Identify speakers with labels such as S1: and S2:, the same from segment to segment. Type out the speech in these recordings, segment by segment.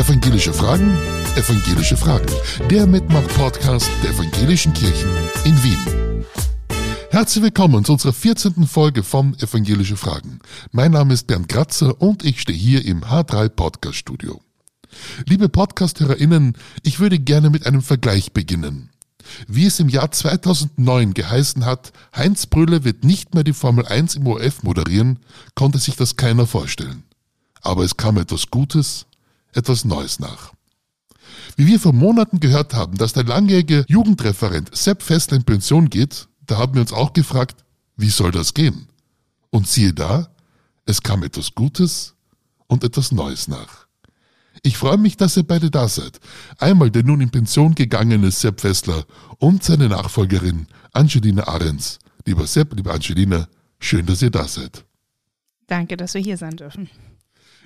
S1: Evangelische Fragen, evangelische Fragen. Der Mitmach-Podcast der Evangelischen Kirchen in Wien. Herzlich willkommen zu unserer 14. Folge von Evangelische Fragen. Mein Name ist Bernd Kratzer und ich stehe hier im H3 Podcast Studio. Liebe Podcast-HörerInnen, ich würde gerne mit einem Vergleich beginnen. Wie es im Jahr 2009 geheißen hat, Heinz Brüller wird nicht mehr die Formel 1 im ORF moderieren, konnte sich das keiner vorstellen. Aber es kam etwas Gutes etwas Neues nach. Wie wir vor Monaten gehört haben, dass der langjährige Jugendreferent Sepp Fessler in Pension geht, da haben wir uns auch gefragt, wie soll das gehen? Und siehe da, es kam etwas Gutes und etwas Neues nach. Ich freue mich, dass ihr beide da seid. Einmal der nun in Pension gegangene Sepp Fessler und seine Nachfolgerin Angelina Ahrens. Lieber Sepp, liebe Angelina, schön, dass ihr da seid.
S2: Danke, dass wir hier sein dürfen.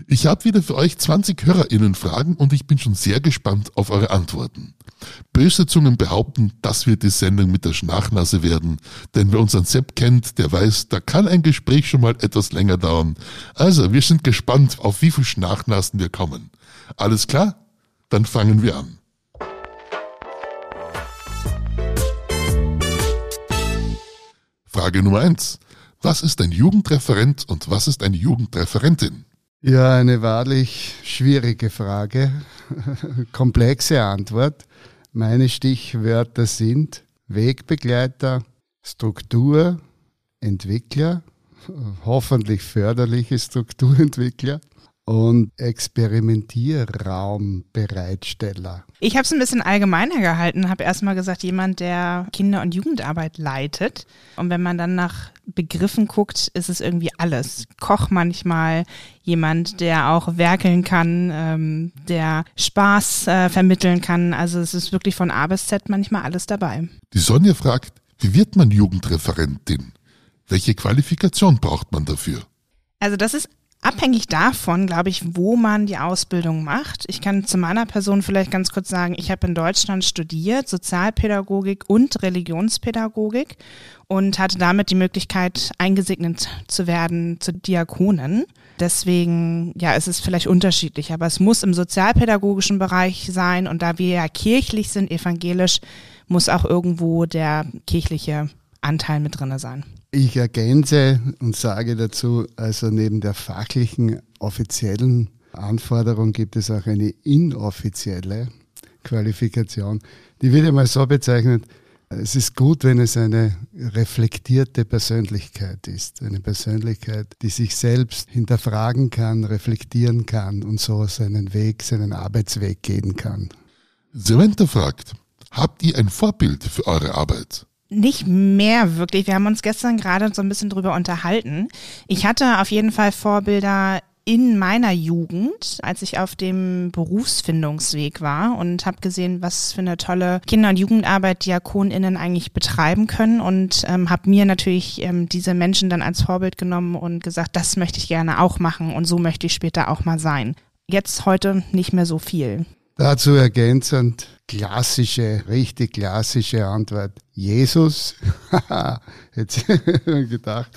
S1: Ich habe wieder für euch 20 HörerInnen Fragen und ich bin schon sehr gespannt auf eure Antworten. Böse Zungen behaupten, das wird die Sendung mit der Schnachnase werden, denn wer unseren Sepp kennt, der weiß, da kann ein Gespräch schon mal etwas länger dauern. Also, wir sind gespannt, auf wie viel Schnachnasen wir kommen. Alles klar? Dann fangen wir an. Frage Nummer eins: Was ist ein Jugendreferent und was ist eine Jugendreferentin?
S3: Ja, eine wahrlich schwierige Frage, komplexe Antwort. Meine Stichwörter sind Wegbegleiter, Struktur, Entwickler, hoffentlich förderliche Strukturentwickler und Experimentierraumbereitsteller.
S2: Ich habe es ein bisschen allgemeiner gehalten, habe erstmal gesagt, jemand, der Kinder- und Jugendarbeit leitet. Und wenn man dann nach Begriffen guckt, ist es irgendwie alles. Koch manchmal, jemand, der auch werkeln kann, ähm, der Spaß äh, vermitteln kann. Also es ist wirklich von A bis Z manchmal alles dabei.
S1: Die Sonja fragt, wie wird man Jugendreferentin? Welche Qualifikation braucht man dafür?
S2: Also das ist Abhängig davon, glaube ich, wo man die Ausbildung macht. Ich kann zu meiner Person vielleicht ganz kurz sagen, ich habe in Deutschland studiert, Sozialpädagogik und Religionspädagogik und hatte damit die Möglichkeit, eingesegnet zu werden zu Diakonen. Deswegen, ja, es ist vielleicht unterschiedlich, aber es muss im sozialpädagogischen Bereich sein und da wir ja kirchlich sind, evangelisch, muss auch irgendwo der kirchliche Anteil mit drinne sein.
S3: Ich ergänze und sage dazu, also neben der fachlichen, offiziellen Anforderung gibt es auch eine inoffizielle Qualifikation. Die wird einmal so bezeichnet, es ist gut, wenn es eine reflektierte Persönlichkeit ist. Eine Persönlichkeit, die sich selbst hinterfragen kann, reflektieren kann und so seinen Weg, seinen Arbeitsweg gehen kann.
S1: Samantha fragt, habt ihr ein Vorbild für eure Arbeit?
S2: Nicht mehr wirklich. Wir haben uns gestern gerade so ein bisschen drüber unterhalten. Ich hatte auf jeden Fall Vorbilder in meiner Jugend, als ich auf dem Berufsfindungsweg war und habe gesehen, was für eine tolle Kinder- und Jugendarbeit DiakonInnen eigentlich betreiben können und ähm, habe mir natürlich ähm, diese Menschen dann als Vorbild genommen und gesagt, das möchte ich gerne auch machen und so möchte ich später auch mal sein. Jetzt heute nicht mehr so viel.
S3: Dazu ergänzend klassische, richtig klassische Antwort. Jesus. Jetzt gedacht,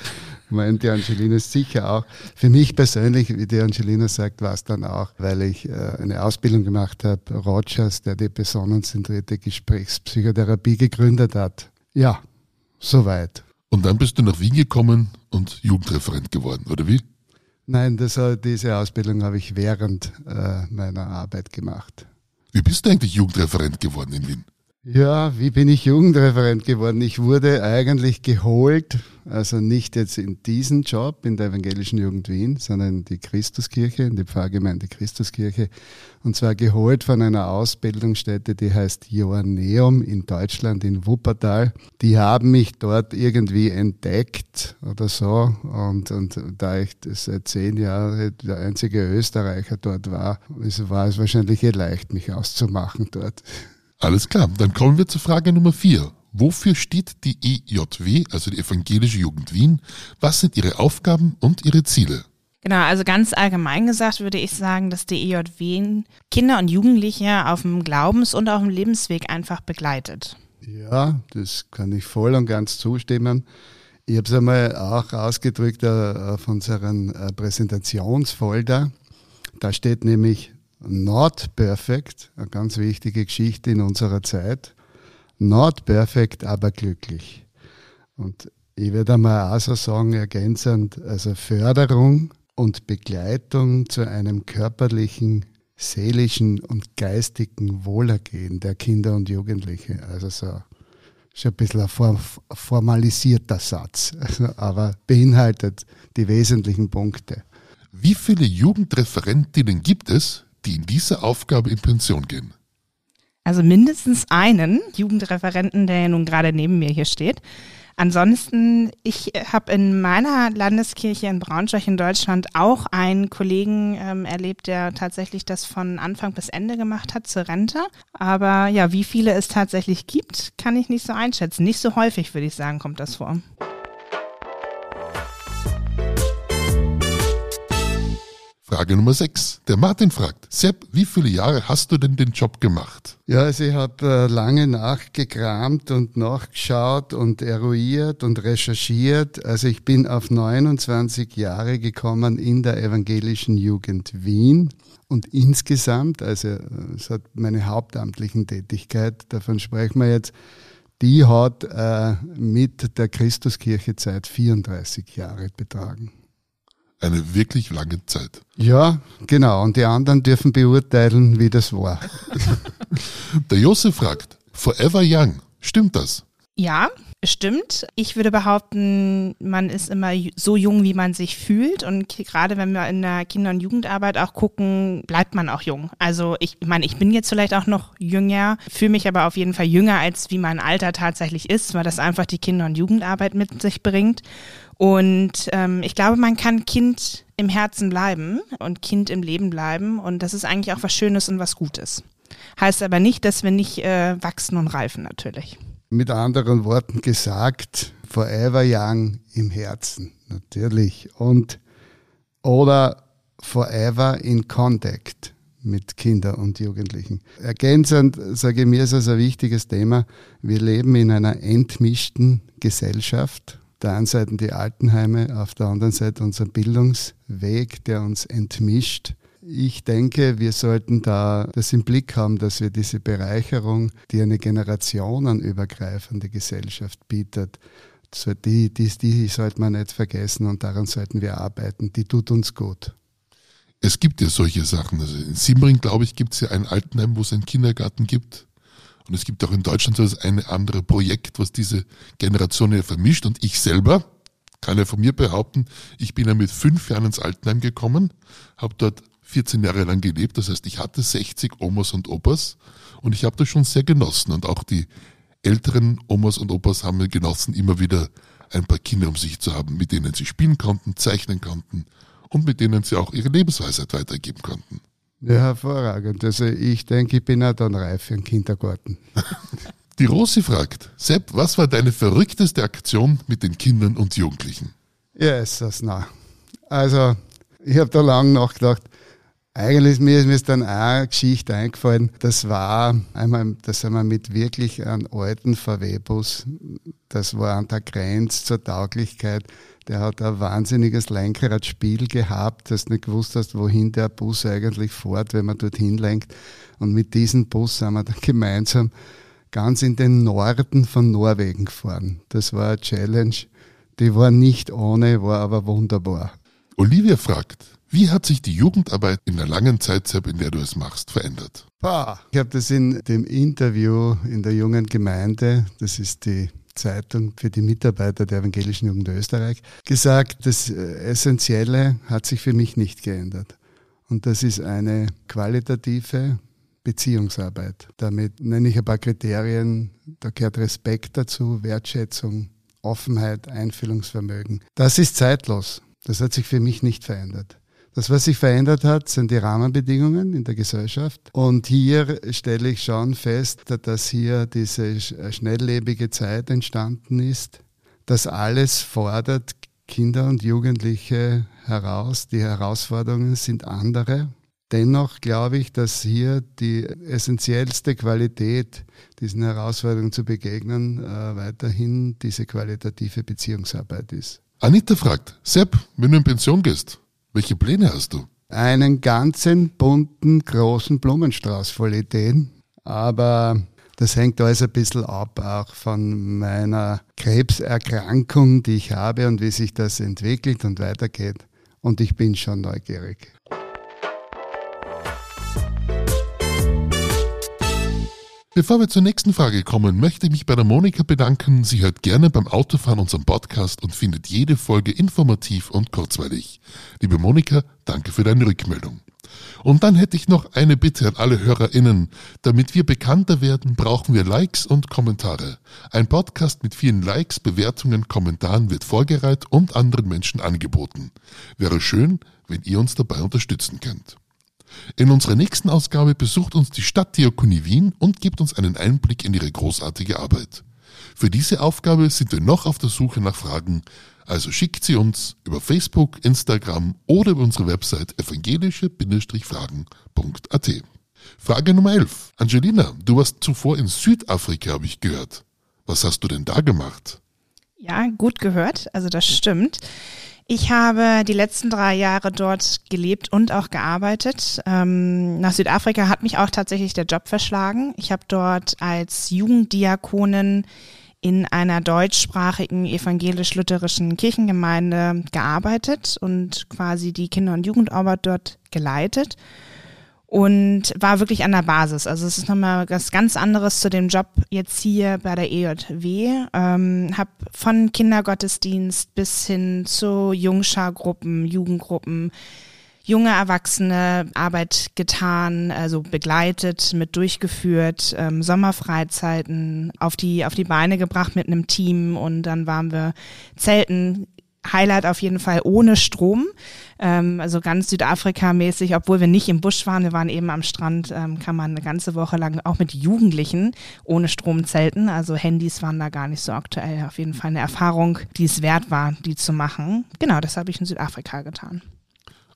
S3: meint die Angelina sicher auch. Für mich persönlich, wie die Angelina sagt, war es dann auch, weil ich äh, eine Ausbildung gemacht habe, Rogers, der die personenzentrierte Gesprächspsychotherapie gegründet hat. Ja, soweit.
S1: Und dann bist du nach Wien gekommen und Jugendreferent geworden, oder wie?
S3: Nein, das, diese Ausbildung habe ich während äh, meiner Arbeit gemacht.
S1: Wie bist du eigentlich Jugendreferent geworden in Wien?
S3: Ja, wie bin ich Jugendreferent geworden? Ich wurde eigentlich geholt, also nicht jetzt in diesen Job in der Evangelischen Jugend Wien, sondern in die Christuskirche, in die Pfarrgemeinde Christuskirche. Und zwar geholt von einer Ausbildungsstätte, die heißt Joanneum in Deutschland, in Wuppertal. Die haben mich dort irgendwie entdeckt oder so. Und, und da ich seit zehn Jahren der einzige Österreicher dort war, war es wahrscheinlich leicht, mich auszumachen dort.
S1: Alles klar, dann kommen wir zur Frage Nummer vier. Wofür steht die EJW, also die Evangelische Jugend Wien? Was sind ihre Aufgaben und ihre Ziele?
S2: Genau, also ganz allgemein gesagt würde ich sagen, dass die EJW Kinder und Jugendliche auf dem Glaubens- und auf dem Lebensweg einfach begleitet.
S3: Ja, das kann ich voll und ganz zustimmen. Ich habe es einmal auch ausgedrückt auf unseren äh, Präsentationsfolder. Da steht nämlich not perfect, eine ganz wichtige Geschichte in unserer Zeit. Not perfect, aber glücklich. Und ich würde einmal auch so sagen, ergänzend, also Förderung und Begleitung zu einem körperlichen, seelischen und geistigen Wohlergehen der Kinder und Jugendliche. Also so schon ein bisschen ein formalisierter Satz, also, aber beinhaltet die wesentlichen Punkte.
S1: Wie viele Jugendreferentinnen gibt es, die in dieser Aufgabe in Pension gehen?
S2: Also mindestens einen Jugendreferenten, der ja nun gerade neben mir hier steht. Ansonsten, ich habe in meiner Landeskirche in Braunschweig in Deutschland auch einen Kollegen ähm, erlebt, der tatsächlich das von Anfang bis Ende gemacht hat zur Rente. Aber ja, wie viele es tatsächlich gibt, kann ich nicht so einschätzen. Nicht so häufig, würde ich sagen, kommt das vor.
S1: Frage Nummer 6. Der Martin fragt, Sepp, wie viele Jahre hast du denn den Job gemacht?
S3: Ja, also ich habe äh, lange nachgekramt und nachgeschaut und eruiert und recherchiert. Also ich bin auf 29 Jahre gekommen in der evangelischen Jugend Wien. Und insgesamt, also äh, es hat meine hauptamtlichen Tätigkeit, davon sprechen wir jetzt, die hat äh, mit der Christuskirche Zeit 34 Jahre betragen
S1: eine wirklich lange Zeit.
S3: Ja, genau. Und die anderen dürfen beurteilen, wie das war.
S1: Der Josef fragt, Forever Young, stimmt das?
S2: Ja, stimmt. Ich würde behaupten, man ist immer so jung, wie man sich fühlt. Und gerade wenn wir in der Kinder- und Jugendarbeit auch gucken, bleibt man auch jung. Also ich meine, ich bin jetzt vielleicht auch noch jünger, fühle mich aber auf jeden Fall jünger, als wie mein Alter tatsächlich ist, weil das einfach die Kinder- und Jugendarbeit mit sich bringt. Und ähm, ich glaube, man kann Kind im Herzen bleiben und Kind im Leben bleiben. Und das ist eigentlich auch was Schönes und was Gutes. Heißt aber nicht, dass wir nicht äh, wachsen und reifen natürlich.
S3: Mit anderen Worten gesagt, forever young im Herzen, natürlich. Und oder forever in contact mit Kindern und Jugendlichen. Ergänzend sage ich mir, ist es ein wichtiges Thema. Wir leben in einer entmischten Gesellschaft der einen Seite die Altenheime, auf der anderen Seite unser Bildungsweg, der uns entmischt. Ich denke, wir sollten da das im Blick haben, dass wir diese Bereicherung, die eine generationenübergreifende Gesellschaft bietet, die, die, die sollte man nicht vergessen und daran sollten wir arbeiten. Die tut uns gut.
S1: Es gibt ja solche Sachen. Also in Simmering, glaube ich, gibt es ja ein Altenheim, wo es einen Kindergarten gibt. Und es gibt auch in Deutschland so das eine andere Projekt, was diese Generation ja vermischt. Und ich selber kann ja von mir behaupten, ich bin ja mit fünf Jahren ins Altenheim gekommen, habe dort 14 Jahre lang gelebt. Das heißt, ich hatte 60 Omas und Opas und ich habe das schon sehr genossen. Und auch die älteren Omas und Opas haben mir genossen, immer wieder ein paar Kinder um sich zu haben, mit denen sie spielen konnten, zeichnen konnten und mit denen sie auch ihre Lebensweisheit weitergeben konnten.
S3: Ja, hervorragend. Also ich denke, ich bin auch dann reif für den Kindergarten.
S1: Die Rosi fragt, Sepp, was war deine verrückteste Aktion mit den Kindern und Jugendlichen?
S3: Ja, ist das nah. Also, ich habe da lange nachgedacht. Eigentlich ist mir, mir ist dann auch eine Geschichte eingefallen. Das war einmal, da sind wir mit wirklich einem alten VW-Bus, das war an der Grenze zur Tauglichkeit, der hat ein wahnsinniges Lenkradspiel gehabt, dass du nicht gewusst hast, wohin der Bus eigentlich fährt, wenn man dorthin lenkt. Und mit diesem Bus sind wir dann gemeinsam ganz in den Norden von Norwegen gefahren. Das war eine Challenge. Die war nicht ohne, war aber wunderbar.
S1: Olivia fragt, wie hat sich die Jugendarbeit in der langen Zeit, in der du es machst, verändert?
S3: Ich habe das in dem Interview in der jungen Gemeinde, das ist die Zeitung für die Mitarbeiter der Evangelischen Jugend Österreich gesagt, das äh, Essentielle hat sich für mich nicht geändert. Und das ist eine qualitative Beziehungsarbeit. Damit nenne ich ein paar Kriterien. Da gehört Respekt dazu, Wertschätzung, Offenheit, Einfühlungsvermögen. Das ist zeitlos. Das hat sich für mich nicht verändert. Das, was sich verändert hat, sind die Rahmenbedingungen in der Gesellschaft. Und hier stelle ich schon fest, dass hier diese schnelllebige Zeit entstanden ist. Das alles fordert Kinder und Jugendliche heraus. Die Herausforderungen sind andere. Dennoch glaube ich, dass hier die essentiellste Qualität, diesen Herausforderungen zu begegnen, äh, weiterhin diese qualitative Beziehungsarbeit ist.
S1: Anita fragt, Sepp, wenn du in Pension gehst, welche Pläne hast du?
S3: Einen ganzen bunten, großen Blumenstrauß voll Ideen. Aber das hängt alles ein bisschen ab, auch von meiner Krebserkrankung, die ich habe und wie sich das entwickelt und weitergeht. Und ich bin schon neugierig.
S1: Bevor wir zur nächsten Frage kommen, möchte ich mich bei der Monika bedanken. Sie hört gerne beim Autofahren unseren Podcast und findet jede Folge informativ und kurzweilig. Liebe Monika, danke für deine Rückmeldung. Und dann hätte ich noch eine Bitte an alle HörerInnen. Damit wir bekannter werden, brauchen wir Likes und Kommentare. Ein Podcast mit vielen Likes, Bewertungen, Kommentaren wird vorgereiht und anderen Menschen angeboten. Wäre schön, wenn ihr uns dabei unterstützen könnt. In unserer nächsten Ausgabe besucht uns die Stadtdiakonie Wien und gibt uns einen Einblick in ihre großartige Arbeit. Für diese Aufgabe sind wir noch auf der Suche nach Fragen, also schickt sie uns über Facebook, Instagram oder über unsere Website evangelische-fragen.at. Frage Nummer 11. Angelina, du warst zuvor in Südafrika, habe ich gehört. Was hast du denn da gemacht?
S2: Ja, gut gehört. Also das stimmt. Ich habe die letzten drei Jahre dort gelebt und auch gearbeitet. Ähm, nach Südafrika hat mich auch tatsächlich der Job verschlagen. Ich habe dort als Jugenddiakonin in einer deutschsprachigen evangelisch-lutherischen Kirchengemeinde gearbeitet und quasi die Kinder- und Jugendarbeit dort geleitet und war wirklich an der Basis. Also es ist nochmal was ganz anderes zu dem Job jetzt hier bei der EJW. Ähm, habe von Kindergottesdienst bis hin zu Jungschargruppen, Jugendgruppen, junge Erwachsene Arbeit getan, also begleitet, mit durchgeführt, ähm, Sommerfreizeiten auf die, auf die Beine gebracht mit einem Team und dann waren wir Zelten Highlight auf jeden Fall ohne Strom. Ähm, also ganz Südafrika-mäßig, obwohl wir nicht im Busch waren, wir waren eben am Strand, ähm, kann man eine ganze Woche lang auch mit Jugendlichen ohne Strom zelten. Also Handys waren da gar nicht so aktuell. Auf jeden Fall eine Erfahrung, die es wert war, die zu machen. Genau, das habe ich in Südafrika getan.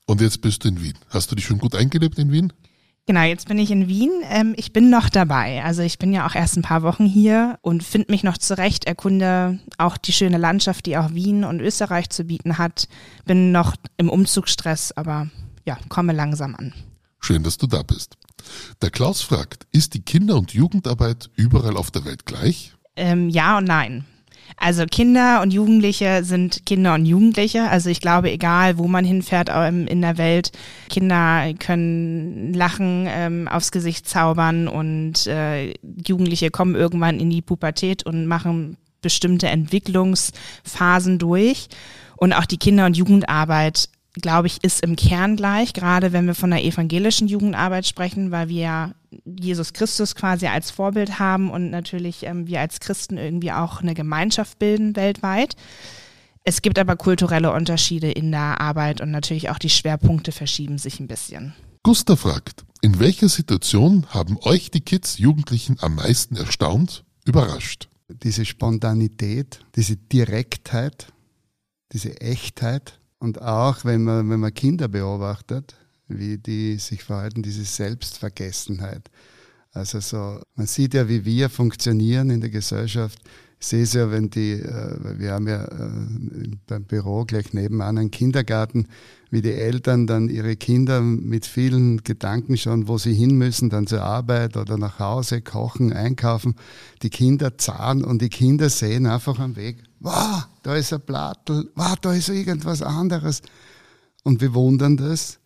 S1: Und jetzt bist du in Wien. Hast du dich schon gut eingelebt in Wien?
S2: Genau, jetzt bin ich in Wien. Ähm, ich bin noch dabei. Also ich bin ja auch erst ein paar Wochen hier und finde mich noch zurecht, erkunde auch die schöne Landschaft, die auch Wien und Österreich zu bieten hat. Bin noch im Umzugsstress, aber ja, komme langsam an.
S1: Schön, dass du da bist. Der Klaus fragt, ist die Kinder- und Jugendarbeit überall auf der Welt gleich?
S2: Ähm, ja und nein. Also Kinder und Jugendliche sind Kinder und Jugendliche. Also ich glaube, egal wo man hinfährt in der Welt, Kinder können Lachen ähm, aufs Gesicht zaubern und äh, Jugendliche kommen irgendwann in die Pubertät und machen bestimmte Entwicklungsphasen durch. Und auch die Kinder- und Jugendarbeit glaube ich, ist im Kern gleich, gerade wenn wir von der evangelischen Jugendarbeit sprechen, weil wir ja Jesus Christus quasi als Vorbild haben und natürlich ähm, wir als Christen irgendwie auch eine Gemeinschaft bilden weltweit. Es gibt aber kulturelle Unterschiede in der Arbeit und natürlich auch die Schwerpunkte verschieben sich ein bisschen.
S1: Gustav fragt, in welcher Situation haben euch die Kids, Jugendlichen am meisten erstaunt, überrascht?
S3: Diese Spontanität, diese Direktheit, diese Echtheit, und auch wenn man, wenn man Kinder beobachtet, wie die sich verhalten, diese Selbstvergessenheit. Also so, man sieht ja, wie wir funktionieren in der Gesellschaft. Ich sehe es ja, wenn die, äh, wir haben ja äh, beim Büro gleich nebenan einen Kindergarten, wie die Eltern dann ihre Kinder mit vielen Gedanken schon, wo sie hin müssen, dann zur Arbeit oder nach Hause, kochen, einkaufen. Die Kinder zahlen und die Kinder sehen einfach am Weg, wow, da ist ein Plattel, wow, da ist irgendwas anderes. Und wir wundern das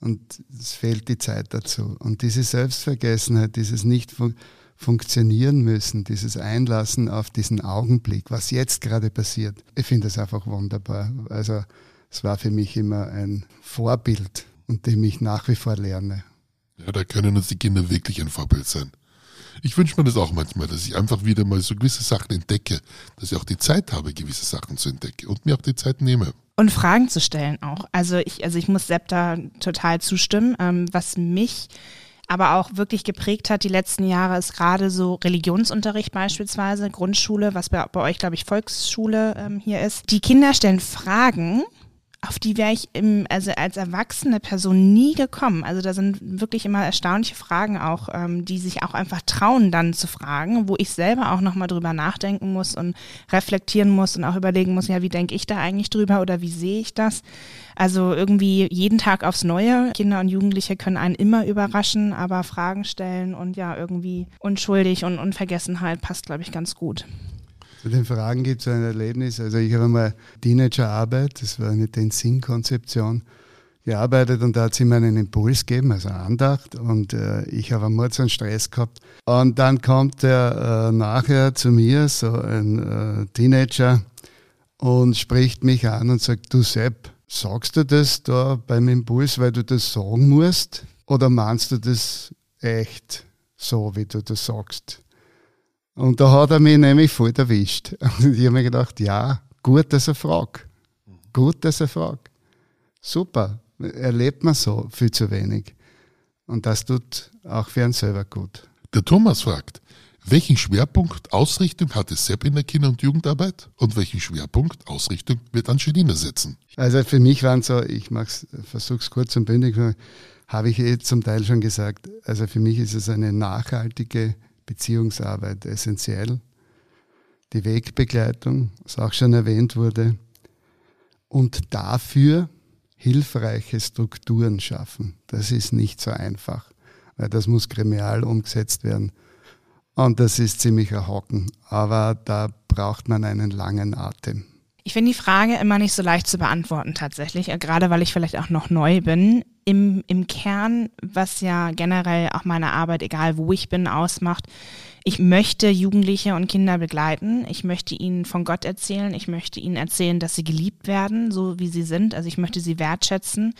S3: und es fehlt die Zeit dazu. Und diese Selbstvergessenheit, dieses nicht fun funktionieren müssen, dieses Einlassen auf diesen Augenblick, was jetzt gerade passiert, ich finde das einfach wunderbar. Also es war für mich immer ein Vorbild und dem ich nach wie vor lerne.
S1: Ja, da können uns die Kinder wirklich ein Vorbild sein. Ich wünsche mir das auch manchmal, dass ich einfach wieder mal so gewisse Sachen entdecke, dass ich auch die Zeit habe, gewisse Sachen zu entdecken und mir auch die Zeit nehme.
S2: Und Fragen zu stellen auch. Also ich, also ich muss Sepp da total zustimmen. Ähm, was mich aber auch wirklich geprägt hat die letzten Jahre, ist gerade so Religionsunterricht beispielsweise, Grundschule, was bei, bei euch, glaube ich, Volksschule ähm, hier ist. Die Kinder stellen Fragen, auf die wäre ich im, also als erwachsene Person nie gekommen. Also da sind wirklich immer erstaunliche Fragen auch, ähm, die sich auch einfach trauen dann zu fragen, wo ich selber auch nochmal drüber nachdenken muss und reflektieren muss und auch überlegen muss, ja, wie denke ich da eigentlich drüber oder wie sehe ich das? Also irgendwie jeden Tag aufs Neue. Kinder und Jugendliche können einen immer überraschen, aber Fragen stellen und ja, irgendwie unschuldig und Unvergessenheit passt, glaube ich, ganz gut.
S3: Zu den Fragen gibt es ein Erlebnis. Also ich habe mal Teenagerarbeit, das war eine Den-Sinn-Konzeption, gearbeitet und da hat sie mir einen Impuls gegeben, also Andacht und äh, ich habe einmal so einen Stress gehabt. Und dann kommt er äh, nachher zu mir, so ein äh, Teenager, und spricht mich an und sagt, du Sepp, sagst du das da beim Impuls, weil du das sagen musst? Oder meinst du das echt so, wie du das sagst? Und da hat er mich nämlich voll erwischt. Und ich habe mir gedacht, ja, gut, dass er fragt. Gut, dass er fragt. Super. Erlebt man so viel zu wenig. Und das tut auch für einen selber gut.
S1: Der Thomas fragt, welchen Schwerpunkt Ausrichtung hatte Sepp in der Kinder- und Jugendarbeit und welchen Schwerpunkt Ausrichtung wird Angelina setzen?
S3: Also für mich waren so, ich versuche es kurz und bündig, habe ich eh zum Teil schon gesagt, also für mich ist es eine nachhaltige Beziehungsarbeit essentiell. Die Wegbegleitung, was auch schon erwähnt wurde. Und dafür hilfreiche Strukturen schaffen. Das ist nicht so einfach, weil das muss gremial umgesetzt werden. Und das ist ziemlich erhocken. Aber da braucht man einen langen Atem.
S2: Ich finde die Frage immer nicht so leicht zu beantworten tatsächlich, gerade weil ich vielleicht auch noch neu bin im, im Kern, was ja generell auch meine Arbeit, egal wo ich bin, ausmacht, ich möchte Jugendliche und Kinder begleiten. Ich möchte ihnen von Gott erzählen. Ich möchte ihnen erzählen, dass sie geliebt werden, so wie sie sind. Also ich möchte sie wertschätzen.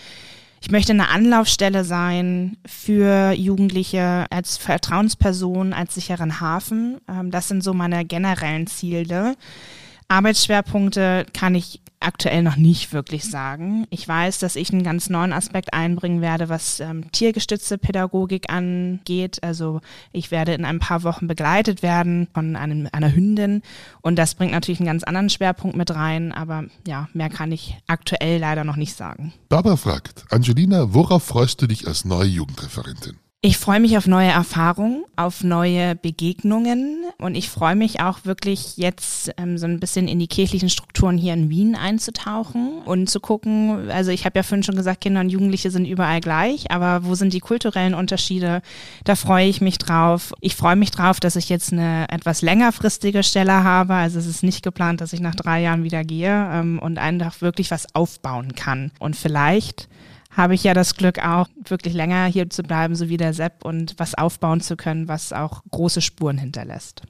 S2: Ich möchte eine Anlaufstelle sein für Jugendliche als Vertrauensperson, als sicheren Hafen. Ähm, das sind so meine generellen Ziele. Arbeitsschwerpunkte kann ich aktuell noch nicht wirklich sagen. Ich weiß, dass ich einen ganz neuen Aspekt einbringen werde, was ähm, tiergestützte Pädagogik angeht. Also ich werde in ein paar Wochen begleitet werden von einem, einer Hündin und das bringt natürlich einen ganz anderen Schwerpunkt mit rein, aber ja, mehr kann ich aktuell leider noch nicht sagen.
S1: Barbara fragt, Angelina, worauf freust du dich als neue Jugendreferentin?
S2: Ich freue mich auf neue Erfahrungen, auf neue Begegnungen und ich freue mich auch wirklich jetzt ähm, so ein bisschen in die kirchlichen Strukturen hier in Wien einzutauchen und zu gucken, also ich habe ja vorhin schon gesagt, Kinder und Jugendliche sind überall gleich, aber wo sind die kulturellen Unterschiede? Da freue ich mich drauf. Ich freue mich drauf, dass ich jetzt eine etwas längerfristige Stelle habe, also es ist nicht geplant, dass ich nach drei Jahren wieder gehe ähm, und einfach wirklich was aufbauen kann und vielleicht habe ich ja das Glück auch wirklich länger hier zu bleiben, so wie der Sepp und was aufbauen zu können, was auch große Spuren hinterlässt.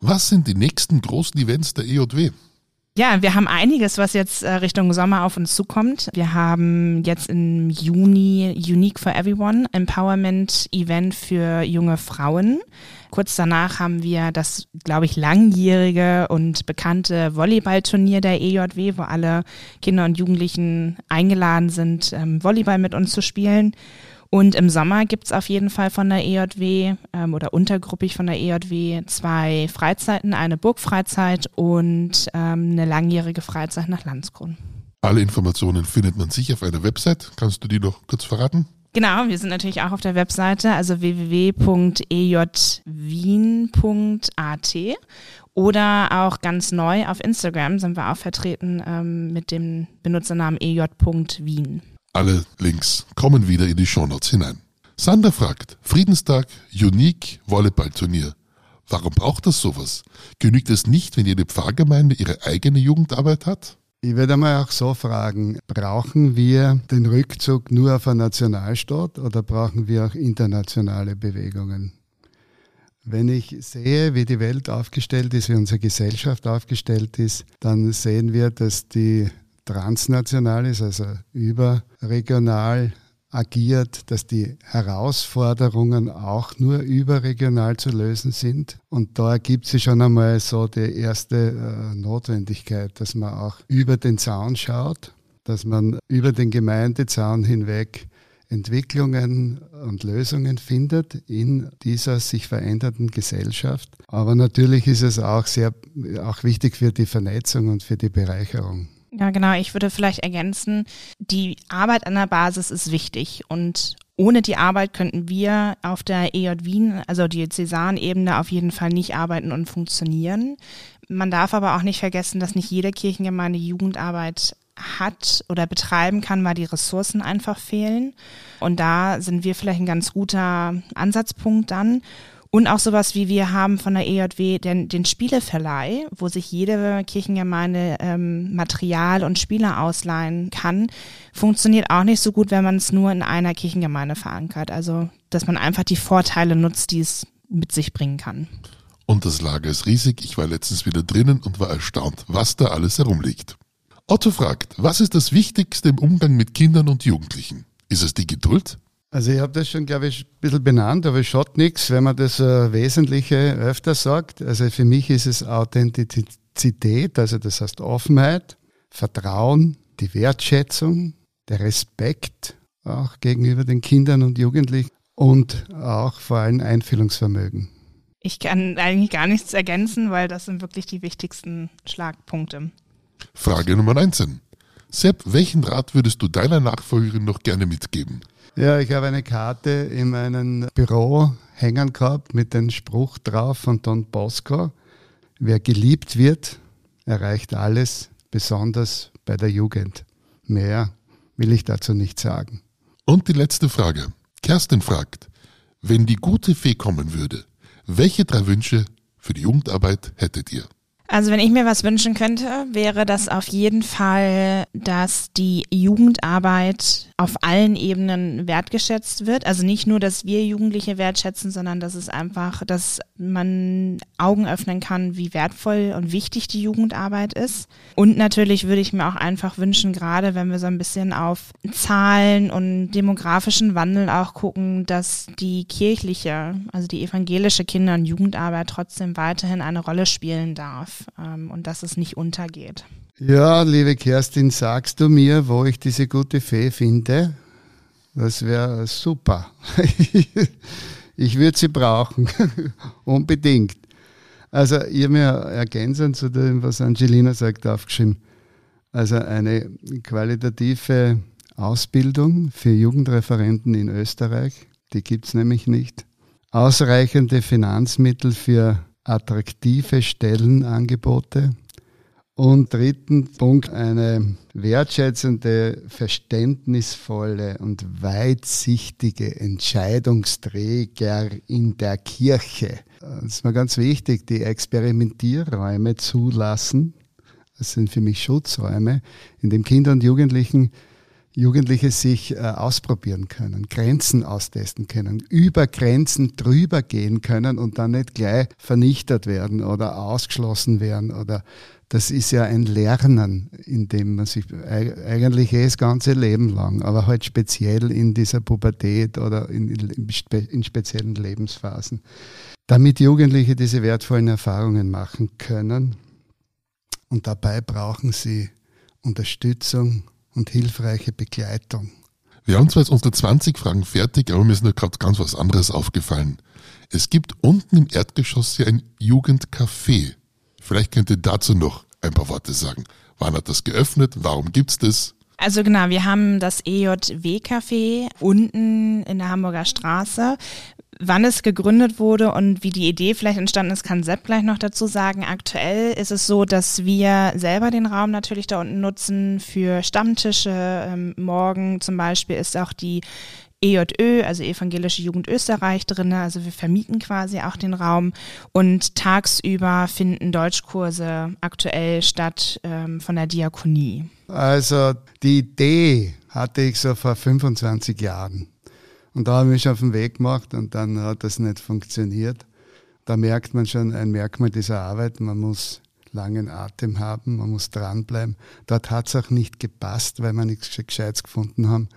S1: Was sind die nächsten großen Events der EJW?
S2: Ja, wir haben einiges, was jetzt äh, Richtung Sommer auf uns zukommt. Wir haben jetzt im Juni Unique for Everyone Empowerment Event für junge Frauen. Kurz danach haben wir das, glaube ich, langjährige und bekannte Volleyballturnier der EJW, wo alle Kinder und Jugendlichen eingeladen sind, ähm, Volleyball mit uns zu spielen. Und im Sommer gibt's auf jeden Fall von der EJW ähm, oder untergruppig von der EJW zwei Freizeiten, eine Burgfreizeit und ähm, eine langjährige Freizeit nach Landskron.
S1: Alle Informationen findet man sicher auf einer Website. Kannst du die noch kurz verraten?
S2: Genau, wir sind natürlich auch auf der Webseite, also www.ejwien.at oder auch ganz neu auf Instagram sind wir auch vertreten ähm, mit dem Benutzernamen ej.wien.
S1: Alle Links kommen wieder in die Shownotes hinein. Sander fragt, Friedenstag, Unique Volleyballturnier. Warum braucht das sowas? Genügt es nicht, wenn jede Pfarrgemeinde ihre eigene Jugendarbeit hat?
S3: Ich würde mal auch so fragen, brauchen wir den Rückzug nur auf einen Nationalstaat oder brauchen wir auch internationale Bewegungen? Wenn ich sehe, wie die Welt aufgestellt ist, wie unsere Gesellschaft aufgestellt ist, dann sehen wir, dass die transnational ist, also überregional agiert, dass die Herausforderungen auch nur überregional zu lösen sind. Und da ergibt sich schon einmal so die erste äh, Notwendigkeit, dass man auch über den Zaun schaut, dass man über den Gemeindezaun hinweg Entwicklungen und Lösungen findet in dieser sich verändernden Gesellschaft. Aber natürlich ist es auch sehr auch wichtig für die Vernetzung und für die Bereicherung.
S2: Ja, genau. Ich würde vielleicht ergänzen, die Arbeit an der Basis ist wichtig und ohne die Arbeit könnten wir auf der EJ Wien, also die Cäsan-Ebene, auf jeden Fall nicht arbeiten und funktionieren. Man darf aber auch nicht vergessen, dass nicht jede Kirchengemeinde Jugendarbeit hat oder betreiben kann, weil die Ressourcen einfach fehlen. Und da sind wir vielleicht ein ganz guter Ansatzpunkt dann. Und auch sowas wie wir haben von der EJW den, den Spieleverleih, wo sich jede Kirchengemeinde ähm, Material und Spiele ausleihen kann, funktioniert auch nicht so gut, wenn man es nur in einer Kirchengemeinde verankert. Also, dass man einfach die Vorteile nutzt, die es mit sich bringen kann.
S1: Und das Lager ist riesig. Ich war letztens wieder drinnen und war erstaunt, was da alles herumliegt. Otto fragt, was ist das Wichtigste im Umgang mit Kindern und Jugendlichen? Ist es die Geduld?
S3: Also ich habe das schon, glaube ich, ein bisschen benannt, aber es schaut nichts, wenn man das äh, Wesentliche öfter sagt. Also für mich ist es Authentizität, also das heißt Offenheit, Vertrauen, die Wertschätzung, der Respekt auch gegenüber den Kindern und Jugendlichen und auch vor allem Einfühlungsvermögen.
S2: Ich kann eigentlich gar nichts ergänzen, weil das sind wirklich die wichtigsten Schlagpunkte.
S1: Frage Nummer 19. Sepp, welchen Rat würdest du deiner Nachfolgerin noch gerne mitgeben?
S3: Ja, ich habe eine Karte in meinem Büro hängen gehabt mit dem Spruch drauf von Don Bosco. Wer geliebt wird, erreicht alles, besonders bei der Jugend. Mehr will ich dazu nicht sagen.
S1: Und die letzte Frage. Kerstin fragt, wenn die gute Fee kommen würde, welche drei Wünsche für die Jugendarbeit hättet ihr?
S2: Also wenn ich mir was wünschen könnte, wäre das auf jeden Fall, dass die Jugendarbeit auf allen Ebenen wertgeschätzt wird. Also nicht nur, dass wir Jugendliche wertschätzen, sondern dass es einfach, dass man Augen öffnen kann, wie wertvoll und wichtig die Jugendarbeit ist. Und natürlich würde ich mir auch einfach wünschen, gerade wenn wir so ein bisschen auf Zahlen und demografischen Wandel auch gucken, dass die kirchliche, also die evangelische Kinder- und Jugendarbeit trotzdem weiterhin eine Rolle spielen darf ähm, und dass es nicht untergeht.
S3: Ja, liebe Kerstin, sagst du mir, wo ich diese gute Fee finde? Das wäre super. ich würde sie brauchen. Unbedingt. Also, habe mir ergänzend zu dem, was Angelina sagt, aufgeschrieben. Also eine qualitative Ausbildung für Jugendreferenten in Österreich, die gibt es nämlich nicht. Ausreichende Finanzmittel für attraktive Stellenangebote. Und dritten Punkt, eine wertschätzende, verständnisvolle und weitsichtige Entscheidungsträger in der Kirche. Das ist mir ganz wichtig, die Experimentierräume zulassen. Das sind für mich Schutzräume, in dem Kinder und Jugendlichen Jugendliche sich äh, ausprobieren können, Grenzen austesten können, über Grenzen drüber gehen können und dann nicht gleich vernichtet werden oder ausgeschlossen werden oder das ist ja ein Lernen, in dem man sich eigentlich eh das ganze Leben lang, aber halt speziell in dieser Pubertät oder in, in speziellen Lebensphasen, damit Jugendliche diese wertvollen Erfahrungen machen können. Und dabei brauchen sie Unterstützung, und hilfreiche Begleitung.
S1: Wir haben zwar jetzt unsere 20 Fragen fertig, aber mir ist nur gerade ganz was anderes aufgefallen. Es gibt unten im Erdgeschoss ja ein Jugendcafé. Vielleicht könnt ihr dazu noch ein paar Worte sagen. Wann hat das geöffnet? Warum gibt's das?
S2: Also genau, wir haben das EJW-Café unten in der Hamburger Straße wann es gegründet wurde und wie die Idee vielleicht entstanden ist, kann Sepp gleich noch dazu sagen. Aktuell ist es so, dass wir selber den Raum natürlich da unten nutzen für Stammtische. Ähm, morgen zum Beispiel ist auch die EJÖ, also Evangelische Jugend Österreich drin. Also wir vermieten quasi auch den Raum und tagsüber finden Deutschkurse aktuell statt ähm, von der Diakonie.
S3: Also die Idee hatte ich so vor 25 Jahren. Und da habe ich mich auf den Weg gemacht und dann hat das nicht funktioniert. Da merkt man schon ein Merkmal dieser Arbeit, man muss langen Atem haben, man muss dranbleiben. Dort hat es auch nicht gepasst, weil wir nichts Gescheites gefunden haben.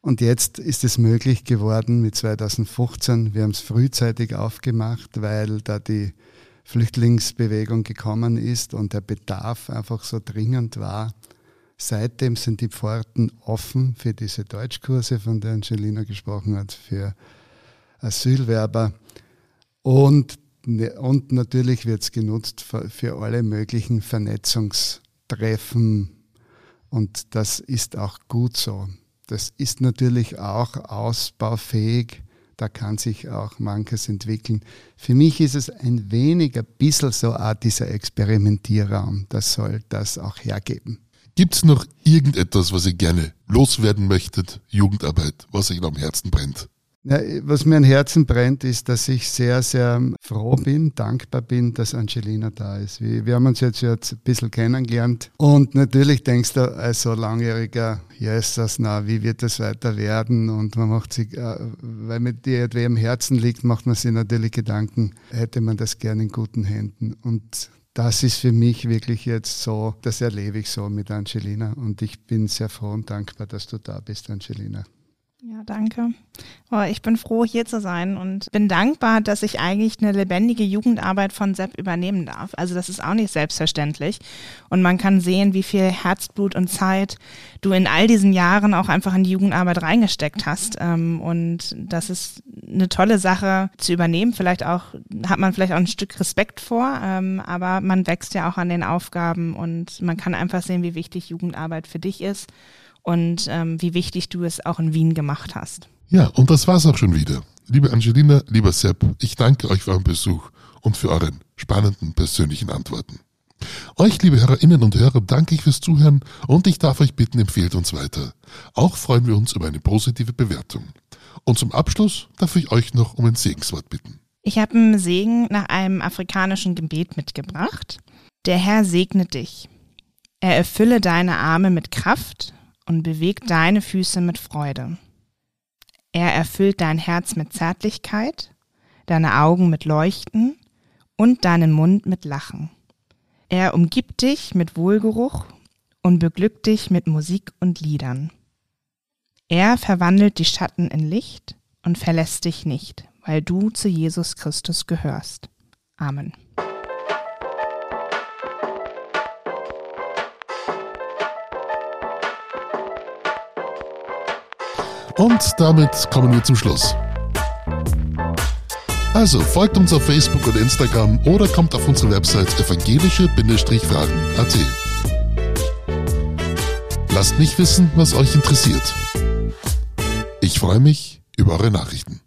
S3: Und jetzt ist es möglich geworden mit 2015. Wir haben es frühzeitig aufgemacht, weil da die Flüchtlingsbewegung gekommen ist und der Bedarf einfach so dringend war, Seitdem sind die Pforten offen für diese Deutschkurse, von der Angelina gesprochen hat, für Asylwerber. Und, ne, und natürlich wird es genutzt für, alle möglichen Vernetzungstreffen. Und das ist auch gut so. Das ist natürlich auch ausbaufähig. Da kann sich auch manches entwickeln. Für mich ist es ein wenig, ein bisschen so auch dieser Experimentierraum. Das soll das auch hergeben.
S1: Gibt es noch irgendetwas, was ihr gerne loswerden möchtet? Jugendarbeit, was euch am Herzen brennt?
S3: Ja, was mir am Herzen brennt, ist, dass ich sehr, sehr froh bin, dankbar bin, dass Angelina da ist. Wir, wir haben uns jetzt, jetzt ein bisschen kennengelernt und natürlich denkst du als so langjähriger Jesus, na, wie wird das weiter werden? Und man macht sich, äh, weil mir die etwa am Herzen liegt, macht man sich natürlich Gedanken, hätte man das gerne in guten Händen. Und das ist für mich wirklich jetzt so, das erlebe ich so mit Angelina. Und ich bin sehr froh und dankbar, dass du da bist, Angelina.
S2: Ja, danke. Oh, ich bin froh, hier zu sein und bin dankbar, dass ich eigentlich eine lebendige Jugendarbeit von Sepp übernehmen darf. Also das ist auch nicht selbstverständlich. Und man kann sehen, wie viel Herzblut und Zeit du in all diesen Jahren auch einfach in die Jugendarbeit reingesteckt hast. Ähm, und das ist eine tolle Sache zu übernehmen. Vielleicht auch, hat man vielleicht auch ein Stück Respekt vor, ähm, aber man wächst ja auch an den Aufgaben und man kann einfach sehen, wie wichtig Jugendarbeit für dich ist und ähm, wie wichtig du es auch in Wien gemacht hast.
S1: Ja, und das war's auch schon wieder. Liebe Angelina, lieber Sepp, ich danke euch für euren Besuch und für euren spannenden persönlichen Antworten. Euch, liebe Hörerinnen und Hörer, danke ich fürs Zuhören und ich darf euch bitten, empfehlt uns weiter. Auch freuen wir uns über eine positive Bewertung. Und zum Abschluss darf ich euch noch um ein Segenswort bitten.
S2: Ich habe einen Segen nach einem afrikanischen Gebet mitgebracht. Der Herr segne dich. Er erfülle deine Arme mit Kraft und bewegt deine Füße mit Freude. Er erfüllt dein Herz mit Zärtlichkeit, deine Augen mit Leuchten und deinen Mund mit Lachen. Er umgibt dich mit Wohlgeruch und beglückt dich mit Musik und Liedern. Er verwandelt die Schatten in Licht und verlässt dich nicht, weil du zu Jesus Christus gehörst. Amen.
S1: Und damit kommen wir zum Schluss. Also folgt uns auf Facebook und Instagram oder kommt auf unsere Website evangelische-fragen.at. Lasst mich wissen, was euch interessiert. Ich freue mich über eure Nachrichten.